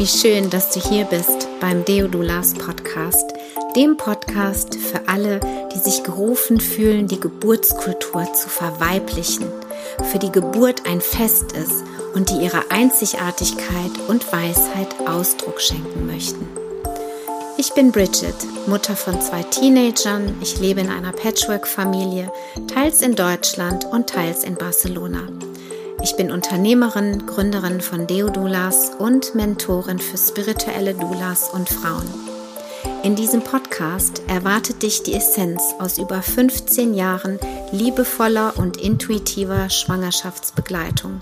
Wie schön, dass du hier bist beim Deodulas Podcast, dem Podcast für alle, die sich gerufen fühlen, die Geburtskultur zu verweiblichen, für die Geburt ein Fest ist und die ihrer Einzigartigkeit und Weisheit Ausdruck schenken möchten. Ich bin Bridget, Mutter von zwei Teenagern. Ich lebe in einer Patchwork-Familie, teils in Deutschland und teils in Barcelona. Ich bin Unternehmerin, Gründerin von Deodulas und Mentorin für spirituelle Doulas und Frauen. In diesem Podcast erwartet dich die Essenz aus über 15 Jahren liebevoller und intuitiver Schwangerschaftsbegleitung.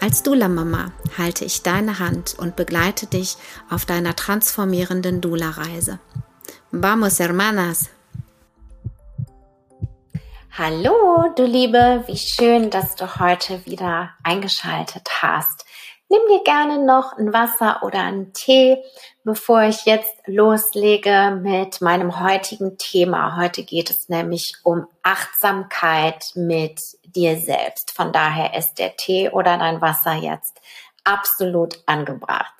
Als Dula-Mama halte ich deine Hand und begleite dich auf deiner transformierenden Dula-Reise. Vamos, hermanas! Hallo, du Liebe, wie schön, dass du heute wieder eingeschaltet hast. Nimm dir gerne noch ein Wasser oder einen Tee, bevor ich jetzt loslege mit meinem heutigen Thema. Heute geht es nämlich um Achtsamkeit mit dir selbst. Von daher ist der Tee oder dein Wasser jetzt absolut angebracht.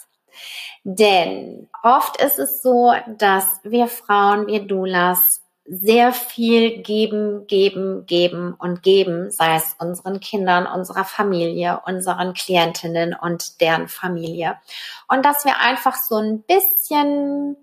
Denn oft ist es so, dass wir Frauen, wir Doulas, sehr viel geben, geben, geben und geben, sei es unseren Kindern, unserer Familie, unseren Klientinnen und deren Familie. Und dass wir einfach so ein bisschen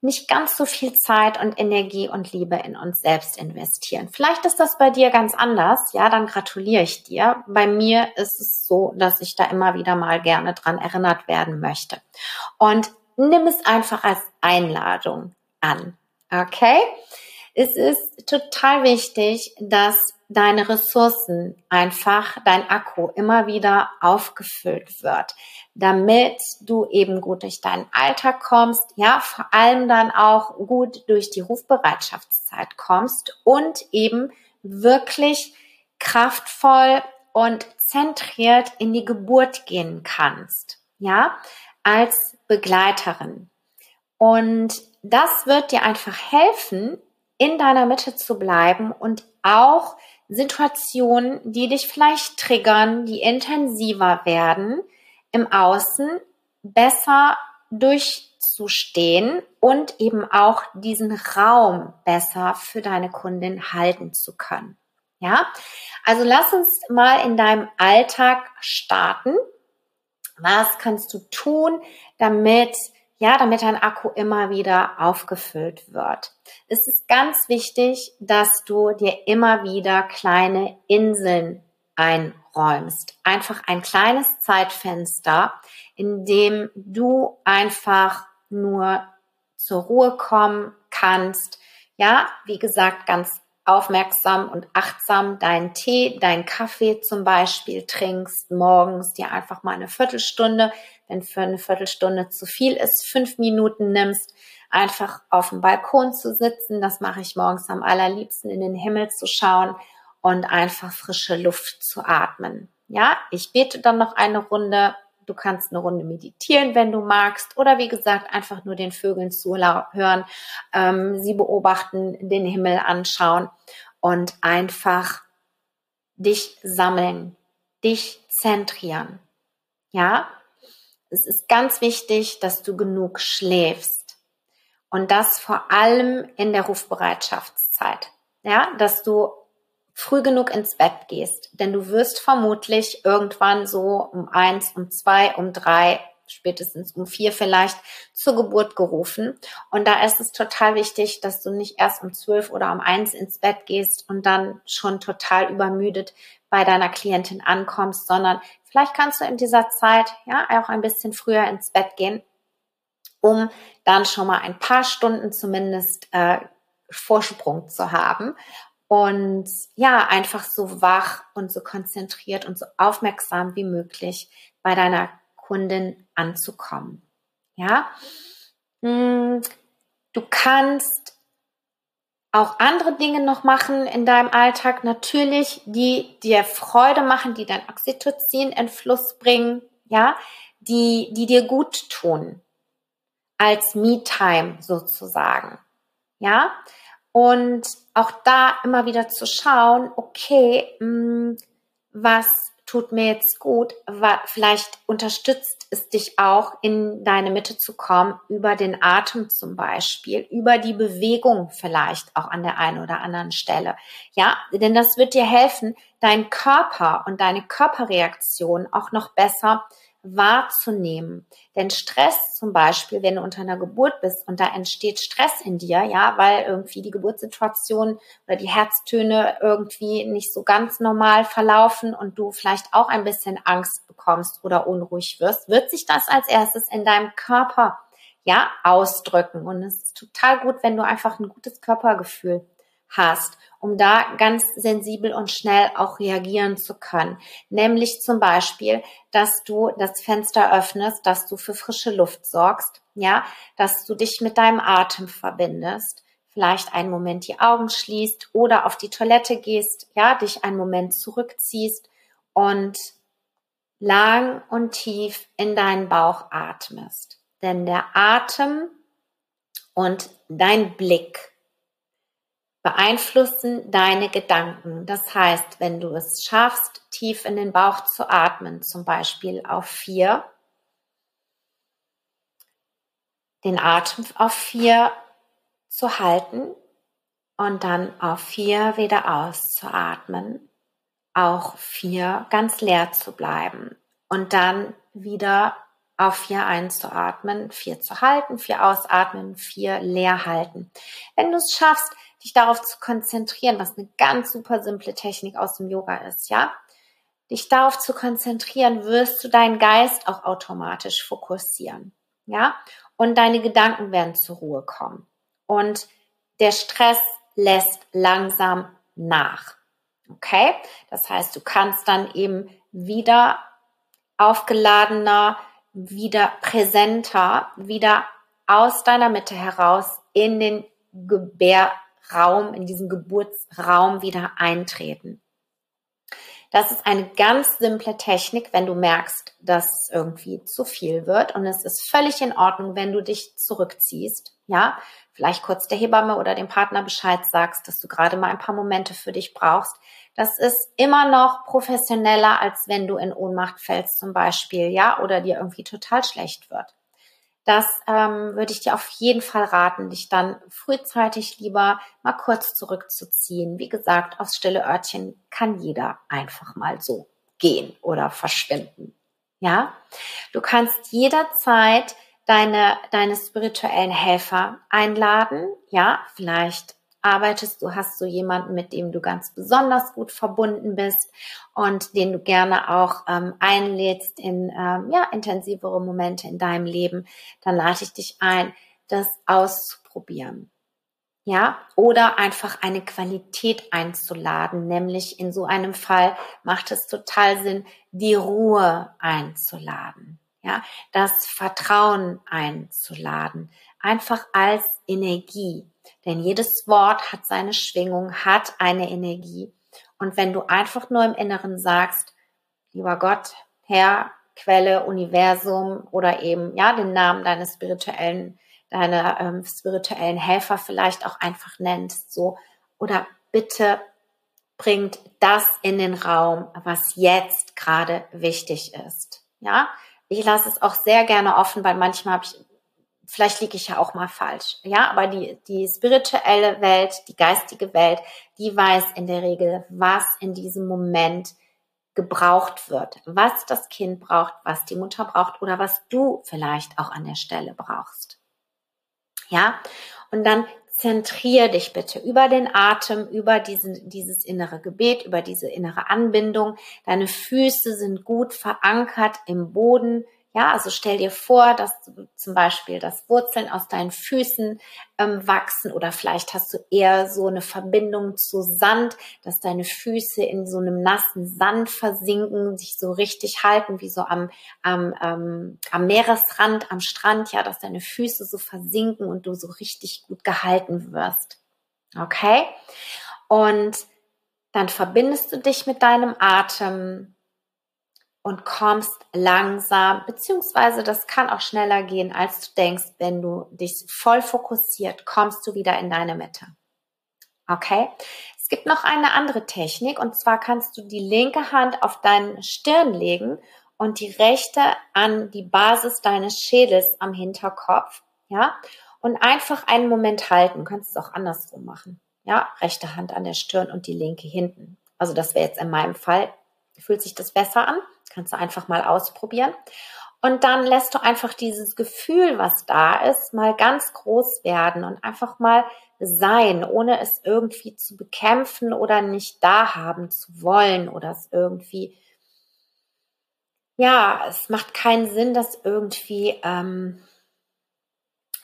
nicht ganz so viel Zeit und Energie und Liebe in uns selbst investieren. Vielleicht ist das bei dir ganz anders. Ja, dann gratuliere ich dir. Bei mir ist es so, dass ich da immer wieder mal gerne dran erinnert werden möchte. Und nimm es einfach als Einladung an. Okay? Es ist total wichtig, dass deine Ressourcen einfach, dein Akku immer wieder aufgefüllt wird, damit du eben gut durch deinen Alltag kommst, ja, vor allem dann auch gut durch die Rufbereitschaftszeit kommst und eben wirklich kraftvoll und zentriert in die Geburt gehen kannst, ja, als Begleiterin. Und das wird dir einfach helfen, in deiner Mitte zu bleiben und auch Situationen, die dich vielleicht triggern, die intensiver werden, im Außen besser durchzustehen und eben auch diesen Raum besser für deine Kundin halten zu können. Ja, also lass uns mal in deinem Alltag starten. Was kannst du tun, damit ja, damit dein Akku immer wieder aufgefüllt wird. Es ist ganz wichtig, dass du dir immer wieder kleine Inseln einräumst. Einfach ein kleines Zeitfenster, in dem du einfach nur zur Ruhe kommen kannst. Ja, wie gesagt, ganz aufmerksam und achtsam deinen Tee, deinen Kaffee zum Beispiel trinkst, morgens dir einfach mal eine Viertelstunde, wenn für eine Viertelstunde zu viel ist, fünf Minuten nimmst, einfach auf dem Balkon zu sitzen. Das mache ich morgens am allerliebsten, in den Himmel zu schauen und einfach frische Luft zu atmen. Ja, ich bete dann noch eine Runde. Du kannst eine Runde meditieren, wenn du magst, oder wie gesagt, einfach nur den Vögeln zuhören, ähm, sie beobachten, den Himmel anschauen und einfach dich sammeln, dich zentrieren. Ja, es ist ganz wichtig, dass du genug schläfst und das vor allem in der Rufbereitschaftszeit. Ja, dass du früh genug ins Bett gehst, denn du wirst vermutlich irgendwann so um eins, um zwei, um drei spätestens um vier vielleicht zur Geburt gerufen. Und da ist es total wichtig, dass du nicht erst um zwölf oder um eins ins Bett gehst und dann schon total übermüdet bei deiner Klientin ankommst, sondern vielleicht kannst du in dieser Zeit ja auch ein bisschen früher ins Bett gehen, um dann schon mal ein paar Stunden zumindest äh, Vorsprung zu haben und ja, einfach so wach und so konzentriert und so aufmerksam wie möglich bei deiner Kundin anzukommen. Ja, hm, du kannst auch andere Dinge noch machen in deinem Alltag, natürlich, die dir Freude machen, die dein Oxytocin in Fluss bringen, ja, die, die dir gut tun, als Me-Time sozusagen, ja, und auch da immer wieder zu schauen, okay, mh, hm, was tut mir jetzt gut, vielleicht unterstützt es dich auch in deine Mitte zu kommen, über den Atem zum Beispiel, über die Bewegung vielleicht auch an der einen oder anderen Stelle. Ja, denn das wird dir helfen, deinen Körper und deine Körperreaktion auch noch besser wahrzunehmen. Denn Stress zum Beispiel, wenn du unter einer Geburt bist und da entsteht Stress in dir, ja, weil irgendwie die Geburtssituation oder die Herztöne irgendwie nicht so ganz normal verlaufen und du vielleicht auch ein bisschen Angst bekommst oder unruhig wirst, wird sich das als erstes in deinem Körper ja ausdrücken. Und es ist total gut, wenn du einfach ein gutes Körpergefühl hast, um da ganz sensibel und schnell auch reagieren zu können. Nämlich zum Beispiel, dass du das Fenster öffnest, dass du für frische Luft sorgst, ja, dass du dich mit deinem Atem verbindest, vielleicht einen Moment die Augen schließt oder auf die Toilette gehst, ja, dich einen Moment zurückziehst und lang und tief in deinen Bauch atmest. Denn der Atem und dein Blick beeinflussen deine Gedanken. Das heißt, wenn du es schaffst, tief in den Bauch zu atmen, zum Beispiel auf vier, den Atem auf vier zu halten und dann auf vier wieder auszuatmen, auch vier ganz leer zu bleiben und dann wieder auf vier einzuatmen, vier zu halten, vier ausatmen, vier leer halten. Wenn du es schaffst, dich darauf zu konzentrieren, was eine ganz super simple Technik aus dem Yoga ist, ja? Dich darauf zu konzentrieren, wirst du deinen Geist auch automatisch fokussieren, ja? Und deine Gedanken werden zur Ruhe kommen. Und der Stress lässt langsam nach. Okay? Das heißt, du kannst dann eben wieder aufgeladener, wieder präsenter, wieder aus deiner Mitte heraus in den Gebär Raum, in diesen Geburtsraum wieder eintreten. Das ist eine ganz simple Technik, wenn du merkst, dass irgendwie zu viel wird. Und es ist völlig in Ordnung, wenn du dich zurückziehst. Ja, vielleicht kurz der Hebamme oder dem Partner Bescheid sagst, dass du gerade mal ein paar Momente für dich brauchst. Das ist immer noch professioneller, als wenn du in Ohnmacht fällst zum Beispiel, ja, oder dir irgendwie total schlecht wird das ähm, würde ich dir auf jeden Fall raten, dich dann frühzeitig lieber mal kurz zurückzuziehen. Wie gesagt, aufs stille Örtchen kann jeder einfach mal so gehen oder verschwinden. Ja, du kannst jederzeit deine, deine spirituellen Helfer einladen. Ja, vielleicht arbeitest, du hast so jemanden, mit dem du ganz besonders gut verbunden bist und den du gerne auch ähm, einlädst in ähm, ja, intensivere Momente in deinem Leben, dann lade ich dich ein, das auszuprobieren. Ja, oder einfach eine Qualität einzuladen, nämlich in so einem Fall macht es total Sinn, die Ruhe einzuladen. Ja, das Vertrauen einzuladen, einfach als Energie. Denn jedes Wort hat seine Schwingung, hat eine Energie. Und wenn du einfach nur im Inneren sagst, lieber Gott, Herr, Quelle, Universum oder eben ja den Namen deines spirituellen, deiner ähm, spirituellen Helfer vielleicht auch einfach nennst, so oder bitte bringt das in den Raum, was jetzt gerade wichtig ist. Ja, ich lasse es auch sehr gerne offen, weil manchmal habe ich vielleicht liege ich ja auch mal falsch. Ja, aber die, die spirituelle Welt, die geistige Welt, die weiß in der Regel, was in diesem Moment gebraucht wird, was das Kind braucht, was die Mutter braucht oder was du vielleicht auch an der Stelle brauchst. Ja, und dann zentriere dich bitte über den Atem, über diesen, dieses innere Gebet, über diese innere Anbindung. Deine Füße sind gut verankert im Boden. Ja, also stell dir vor, dass du zum Beispiel das Wurzeln aus deinen Füßen ähm, wachsen oder vielleicht hast du eher so eine Verbindung zu Sand, dass deine Füße in so einem nassen Sand versinken, sich so richtig halten, wie so am, am, ähm, am Meeresrand, am Strand, ja, dass deine Füße so versinken und du so richtig gut gehalten wirst. Okay? Und dann verbindest du dich mit deinem Atem und kommst langsam, beziehungsweise das kann auch schneller gehen, als du denkst, wenn du dich voll fokussiert, kommst du wieder in deine Mitte. Okay? Es gibt noch eine andere Technik und zwar kannst du die linke Hand auf deinen Stirn legen und die rechte an die Basis deines Schädels am Hinterkopf, ja, und einfach einen Moment halten. Du kannst es auch andersrum machen. Ja, rechte Hand an der Stirn und die linke hinten. Also das wäre jetzt in meinem Fall. Fühlt sich das besser an? Kannst du einfach mal ausprobieren. Und dann lässt du einfach dieses Gefühl, was da ist, mal ganz groß werden und einfach mal sein, ohne es irgendwie zu bekämpfen oder nicht da haben zu wollen oder es irgendwie, ja, es macht keinen Sinn, das irgendwie ähm,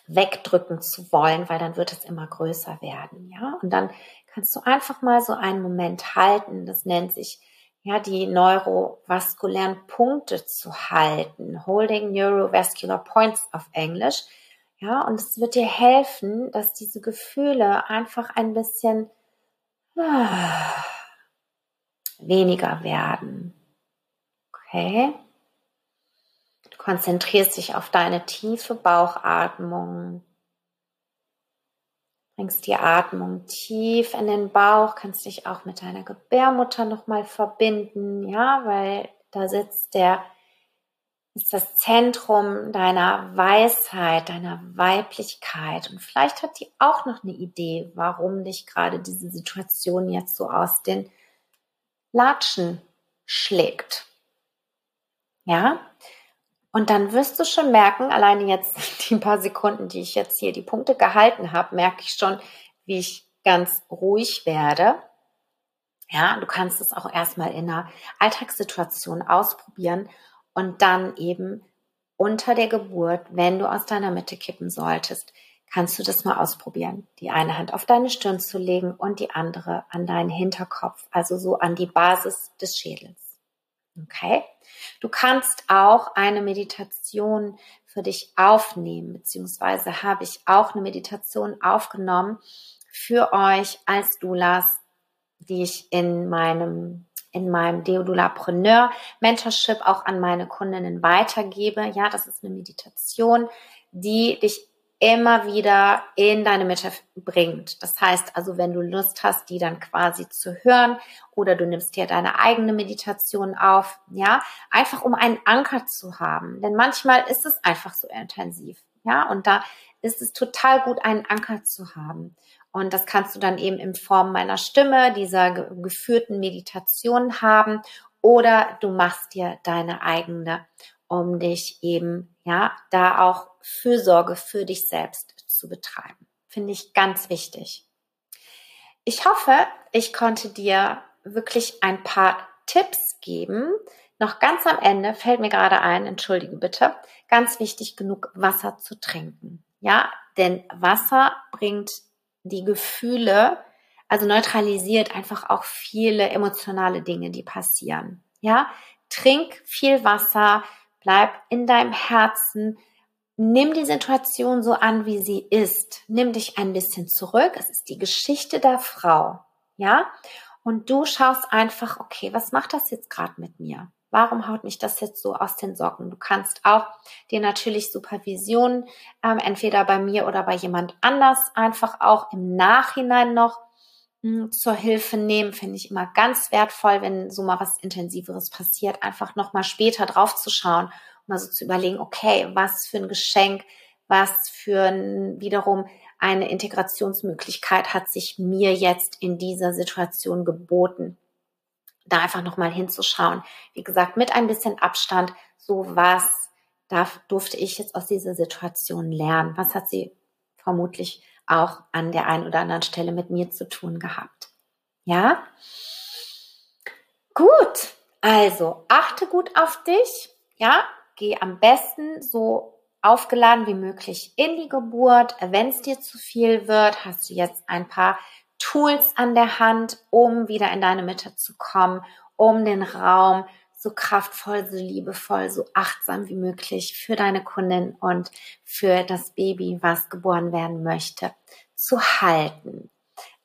wegdrücken zu wollen, weil dann wird es immer größer werden, ja. Und dann kannst du einfach mal so einen Moment halten. Das nennt sich ja die neurovaskulären Punkte zu halten, holding neurovascular points auf Englisch. Ja, und es wird dir helfen, dass diese Gefühle einfach ein bisschen ah, weniger werden. Okay? konzentrierst dich auf deine tiefe Bauchatmung. Bringst die Atmung tief in den Bauch, kannst dich auch mit deiner Gebärmutter nochmal verbinden, ja, weil da sitzt der, ist das Zentrum deiner Weisheit, deiner Weiblichkeit. Und vielleicht hat die auch noch eine Idee, warum dich gerade diese Situation jetzt so aus den Latschen schlägt. Ja, und dann wirst du schon merken, alleine jetzt die paar Sekunden, die ich jetzt hier die Punkte gehalten habe, merke ich schon, wie ich ganz ruhig werde. Ja, du kannst es auch erstmal in einer Alltagssituation ausprobieren und dann eben unter der Geburt, wenn du aus deiner Mitte kippen solltest, kannst du das mal ausprobieren. Die eine Hand auf deine Stirn zu legen und die andere an deinen Hinterkopf, also so an die Basis des Schädels. Okay? Du kannst auch eine Meditation für dich aufnehmen, beziehungsweise habe ich auch eine Meditation aufgenommen für euch als Doulas, die ich in meinem in meinem Deodulapreneur Mentorship auch an meine Kundinnen weitergebe. Ja, das ist eine Meditation, die dich immer wieder in deine Mitte bringt. Das heißt also, wenn du Lust hast, die dann quasi zu hören oder du nimmst dir deine eigene Meditation auf, ja, einfach um einen Anker zu haben. Denn manchmal ist es einfach so intensiv, ja, und da ist es total gut, einen Anker zu haben. Und das kannst du dann eben in Form meiner Stimme, dieser geführten Meditation haben oder du machst dir deine eigene, um dich eben, ja, da auch Fürsorge für dich selbst zu betreiben. Finde ich ganz wichtig. Ich hoffe, ich konnte dir wirklich ein paar Tipps geben. Noch ganz am Ende fällt mir gerade ein, entschuldige bitte, ganz wichtig, genug Wasser zu trinken. Ja, denn Wasser bringt die Gefühle, also neutralisiert einfach auch viele emotionale Dinge, die passieren. Ja, trink viel Wasser, bleib in deinem Herzen, Nimm die Situation so an, wie sie ist. Nimm dich ein bisschen zurück. Es ist die Geschichte der Frau. Ja? Und du schaust einfach, okay, was macht das jetzt gerade mit mir? Warum haut mich das jetzt so aus den Socken? Du kannst auch dir natürlich Supervision, ähm, entweder bei mir oder bei jemand anders, einfach auch im Nachhinein noch mh, hm, zur Hilfe nehmen. Finde ich immer ganz wertvoll, wenn so mal was Intensiveres passiert, einfach nochmal später drauf zu schauen mal so zu überlegen, okay, was für ein Geschenk, was für ein, wiederum eine Integrationsmöglichkeit hat sich mir jetzt in dieser Situation geboten. Da einfach nochmal hinzuschauen. Wie gesagt, mit ein bisschen Abstand, so was darf, durfte ich jetzt aus dieser Situation lernen? Was hat sie vermutlich auch an der einen oder anderen Stelle mit mir zu tun gehabt? Ja? Gut. Also, achte gut auf dich. Ja, geh am besten so aufgeladen wie möglich in die Geburt. Wenn es dir zu viel wird, hast du jetzt ein paar Tools an der Hand, um wieder in deine Mitte zu kommen, um den Raum so kraftvoll, so liebevoll, so achtsam wie möglich für deine Kundin und für das Baby, was geboren werden möchte, zu halten.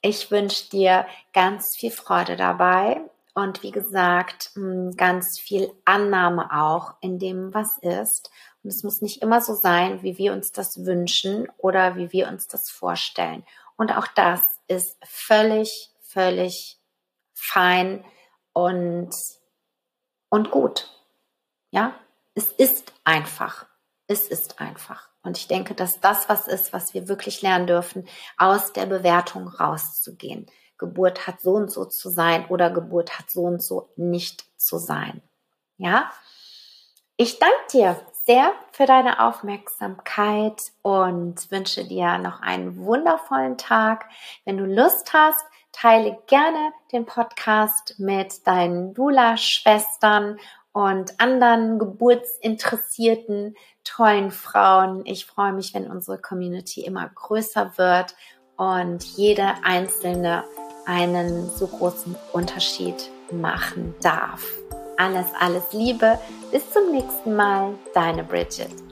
Ich wünsche dir ganz viel Freude dabei und wie gesagt, hm, ganz viel Annahme auch in dem, was ist. Und es muss nicht immer so sein, wie wir uns das wünschen oder wie wir uns das vorstellen. Und auch das ist völlig, völlig fein und, und gut. Ja, es ist einfach. Es ist einfach. Und ich denke, dass das was ist, was wir wirklich lernen dürfen, aus der Bewertung rauszugehen. Geburt hat so und so zu sein oder Geburt hat so und so nicht zu sein. Ja? Ich danke dir sehr für deine Aufmerksamkeit und wünsche dir noch einen wundervollen Tag. Wenn du Lust hast, teile gerne den Podcast mit deinen Dula-Schwestern und anderen geburtsinteressierten, tollen Frauen. Ich freue mich, wenn unsere Community immer größer wird und jede einzelne einen so großen Unterschied machen darf. Alles, alles Liebe. Bis zum nächsten Mal. Deine Bridget.